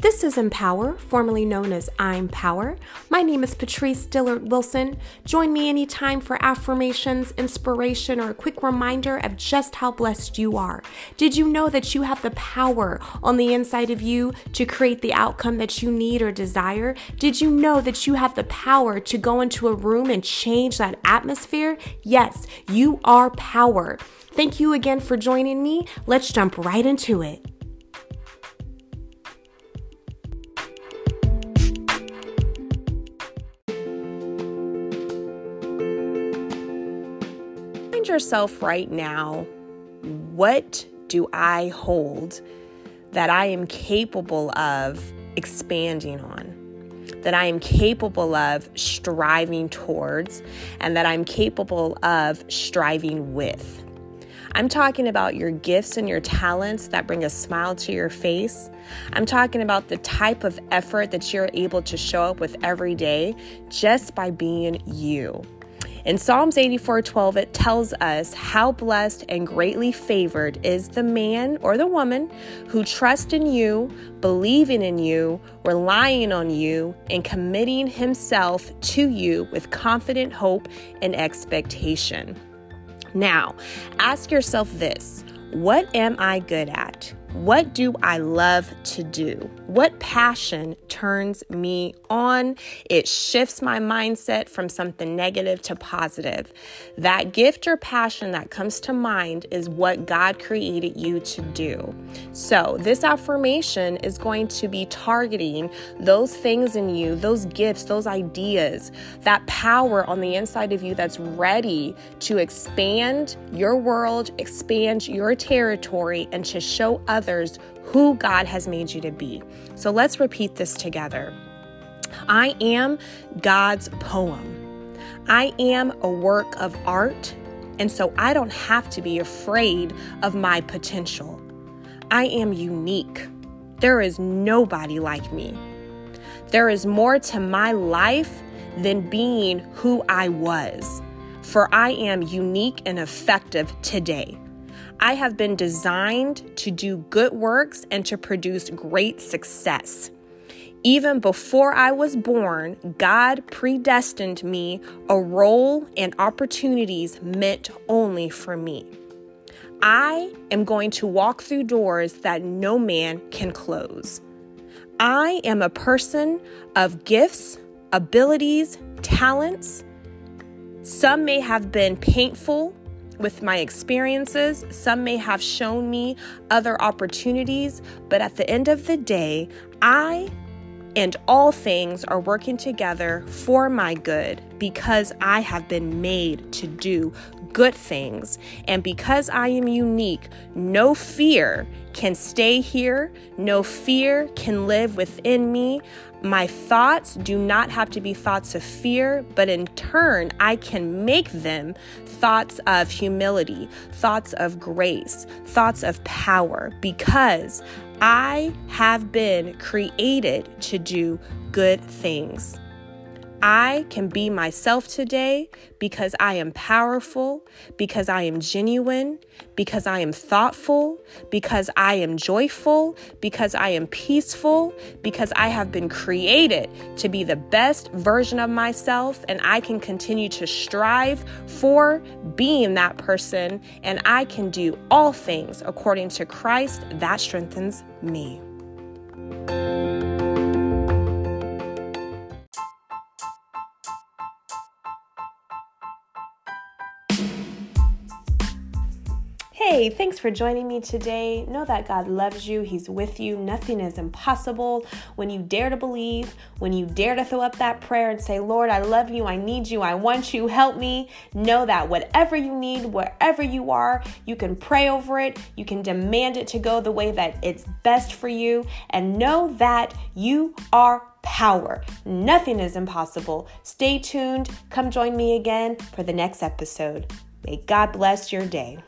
This is Empower, formerly known as I'm Power. My name is Patrice Dillard Wilson. Join me anytime for affirmations, inspiration, or a quick reminder of just how blessed you are. Did you know that you have the power on the inside of you to create the outcome that you need or desire? Did you know that you have the power to go into a room and change that atmosphere? Yes, you are power. Thank you again for joining me. Let's jump right into it. Yourself right now what do I hold that I am capable of expanding on, that I am capable of striving towards, and that I'm capable of striving with. I'm talking about your gifts and your talents that bring a smile to your face. I'm talking about the type of effort that you're able to show up with every day just by being you. In Psalms 84:12 it tells us how blessed and greatly favored is the man or the woman who trusts in you, believing in you, relying on you, and committing himself to you with confident hope and expectation. Now, ask yourself this, what am I good at? What do I love to do? What passion turns me on? It shifts my mindset from something negative to positive. That gift or passion that comes to mind is what God created you to do. So, this affirmation is going to be targeting those things in you, those gifts, those ideas, that power on the inside of you that's ready to expand your world, expand your territory, and to show others who God has made you to be. So let's repeat this together. I am God's poem. I am a work of art, and so I don't have to be afraid of my potential. I am unique. There is nobody like me. There is more to my life than being who I was, for I am unique and effective today. I have been designed to do good works and to produce great success. Even before I was born, God predestined me a role and opportunities meant only for me. I am going to walk through doors that no man can close. I am a person of gifts, abilities, talents. Some may have been painful, with my experiences. Some may have shown me other opportunities, but at the end of the day, I and all things are working together for my good because I have been made to do good things. And because I am unique, no fear can stay here, no fear can live within me. My thoughts do not have to be thoughts of fear, but in turn, I can make them thoughts of humility, thoughts of grace, thoughts of power, because I have been created to do good things. I can be myself today because I am powerful, because I am genuine, because I am thoughtful, because I am joyful, because I am peaceful, because I have been created to be the best version of myself, and I can continue to strive for being that person, and I can do all things according to Christ that strengthens me. Hey, thanks for joining me today. Know that God loves you, He's with you. Nothing is impossible. When you dare to believe, when you dare to throw up that prayer and say, Lord, I love you, I need you, I want you, help me, know that whatever you need, wherever you are, you can pray over it, you can demand it to go the way that it's best for you, and know that you are power. Nothing is impossible. Stay tuned. Come join me again for the next episode. May God bless your day.